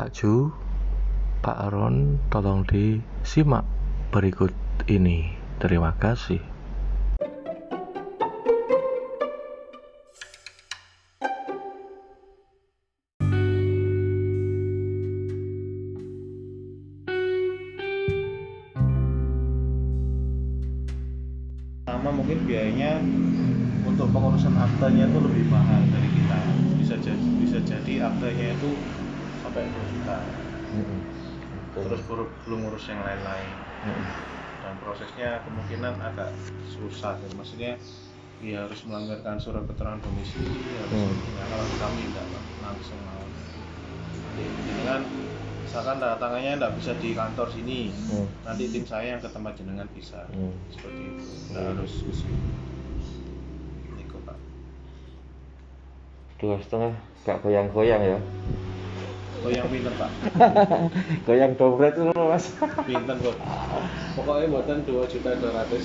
Pak Ju, Pak Aron, tolong disimak berikut ini. Terima kasih. Sama mungkin biayanya untuk pengurusan aktanya itu lebih mahal dari kita. Bisa jadi bisa jadi aktanya itu sampai 2 juta. Terus baru belum ngurus yang lain-lain. Dan prosesnya kemungkinan agak susah. ya. Maksudnya ya harus melampirkan surat keterangan domisili harus Hmm. ya, kalau kami tidak langsung mau jenengan misalkan tanda tangannya tidak bisa di kantor sini Hmm. nanti tim saya yang ke tempat jenengan bisa Hmm. seperti itu nggak Hmm. harus Niko pak Dua setengah, gak goyang-goyang ya. Oh yang pinter pak. Goyang dompet itu mas. pinter kok. Pokoknya buatan dua juta dua ratus.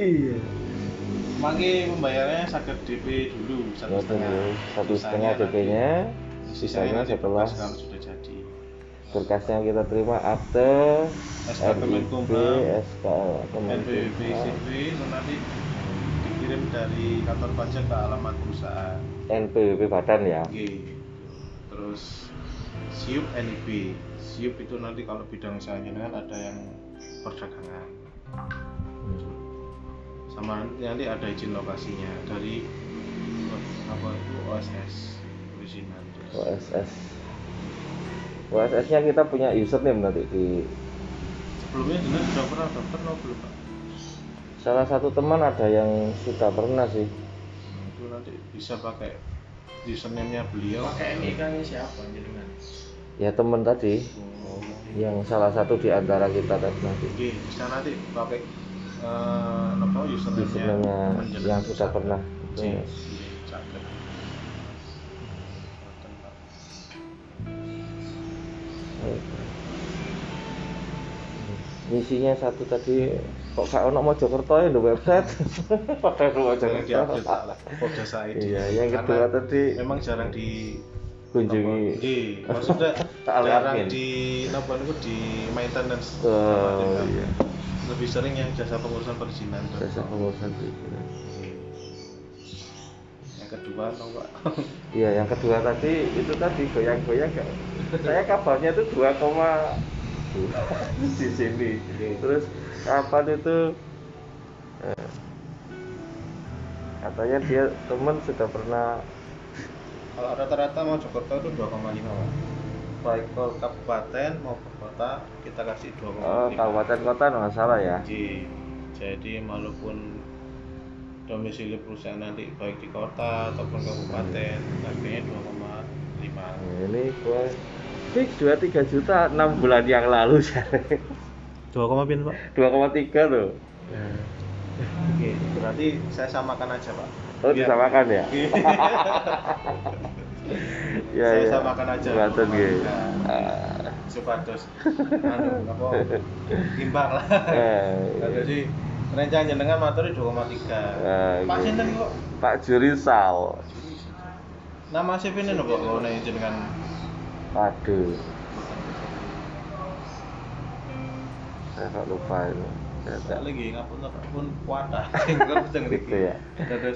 Iya. Mangke pembayarannya sakit DP dulu satu setengah. Satu setengah Sisanya DP-nya, nanti- sisanya setelah sudah jadi. Berkasnya kita terima akte, SK Kemenkumham, SK NPWP, CV, itu nanti dikirim dari kantor pajak ke alamat perusahaan. NPWP badan ya. Oke. Terus SIUP NIB. SIUP itu nanti kalau bidang usahanya kan ada yang perdagangan. Sama nanti ada izin lokasinya dari apa itu OSS perizinan. Terus OSS. OSS-nya kita punya username nanti di sebelumnya dengan sudah pernah daftar no belum pak? Salah satu teman ada yang sudah pernah sih. Itu nanti bisa pakai username-nya beliau. pakai ini kan siapa jenengan Ya teman tadi Oh. yang salah satu di antara kita tadi nanti. Oke, bisa nanti pakai eh apa username-nya menjelaskan. yang sudah pernah. Oke, Yes. Misinya satu tadi kok gak ono Mojokerto ya di website. Padahal Jangan Mojokerto. ID. Iya, yang kedua Karena tadi memang jarang di kunjungi. Iya, maksudnya Tak jarang di apa itu di maintenance. Oh, kami. iya. Lebih sering yang jasa pengurusan perizinan. Jasa pengurusan perizinan. Yang kedua, Pak. Iya, yang kedua tadi itu tadi goyang-goyang. Saya kabarnya itu 2, di sini. Terus kapan itu eh, katanya dia teman sudah pernah Kalau rata-rata mau Jakarta itu 2,5 Pak. Baik ke kabupaten maupun kota kita kasih 2,5. oh, kabupaten kota nggak salah ya. Jadi, jadi walaupun domisili perusahaan nanti baik di kota ataupun kabupaten harganya 2,5 Nah, ini gua fix 23 juta 6 bulan yang lalu saya. 2, pin pak? 2,3 tuh. Oke, berarti saya samakan aja pak Oh, Biar- disamakan ya? Iya. Ya, saya ya. samakan aja Buatan gitu. Nah, Ah, supados anu apa imbang lah eh, Nah, jadi rencana jenengan materi 2,3 Ah, Pak iya. sinten kok Pak Jurisal. nama CV ini kok jenengan Waduh. Saya kok lupa ini. Saya lagi ngapun pun kuatah sing kenceng Gitu iki ya.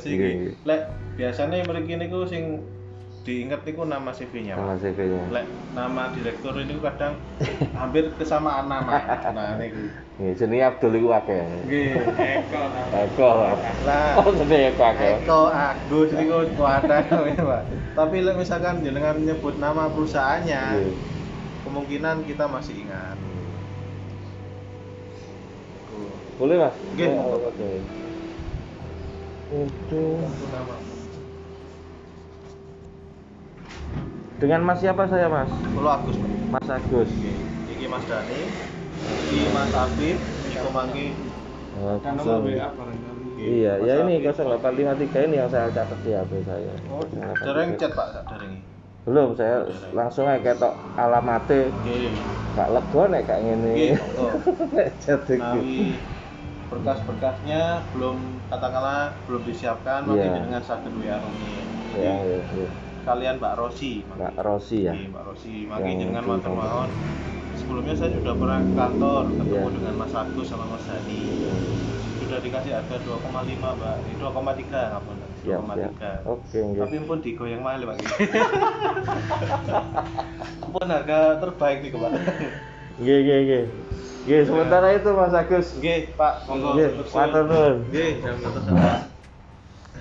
iya. lek biasanya mriki niku sing diinget niku nama CV-nya Nama CV-nya. lek nama direktur ini kadang hampir kesamaan nama nah niku Nggih, jenenge Abdul iku akeh. nggih Eko Eko. lah Oh, jenenge Eko akeh. Eko Agus niku kuatah Pak tapi lek misalkan jenengan nyebut nama perusahaannya kemungkinan kita masih ingat Boleh, Mas? Nggih, Oh, monggo. Oke. Itu Itu nama dengan Mas siapa saya, Mas? Kulo Agus Mas Agus. Iki Mas Dani, iki Mas Afif, Niko Mangki. Oh, so- nomor WA barangkali Iya, Mas ya ini Afif. 0853 ini yang saya catat di HP saya. Oh, 0853. dereng chat Pak, dereng. Belum, saya langsung aja ketok alamatnya. Nggih. Gak lega nek kayak ngene. Nggih, monggo. Nek chat iki. Nawi berkas-berkasnya belum katakanlah belum disiapkan, Iya. mungkin dengan sakit WA Rumi. Ya, ya, ya. Kalian Mbak Rosi. Mbak Rosi ya. Iya, Mbak Rosi. Yang jenengan matur mawon sebelumnya saya sudah pernah ke kantor ketemu Iya. dengan Mas Agus sama Mas Dani sudah dikasih harga 2,5 Mbak. Ini 2,3 ngapun siap 2,3 siap oke nggih. tapi pun digoyang malih Pak pun harga terbaik nih Pak nggih nggih nggih. Nggih sementara itu Mas Agus. Nggih, Pak, monggo. nggih matur nuwun. Nggih, jam 12.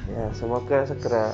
ya semoga segera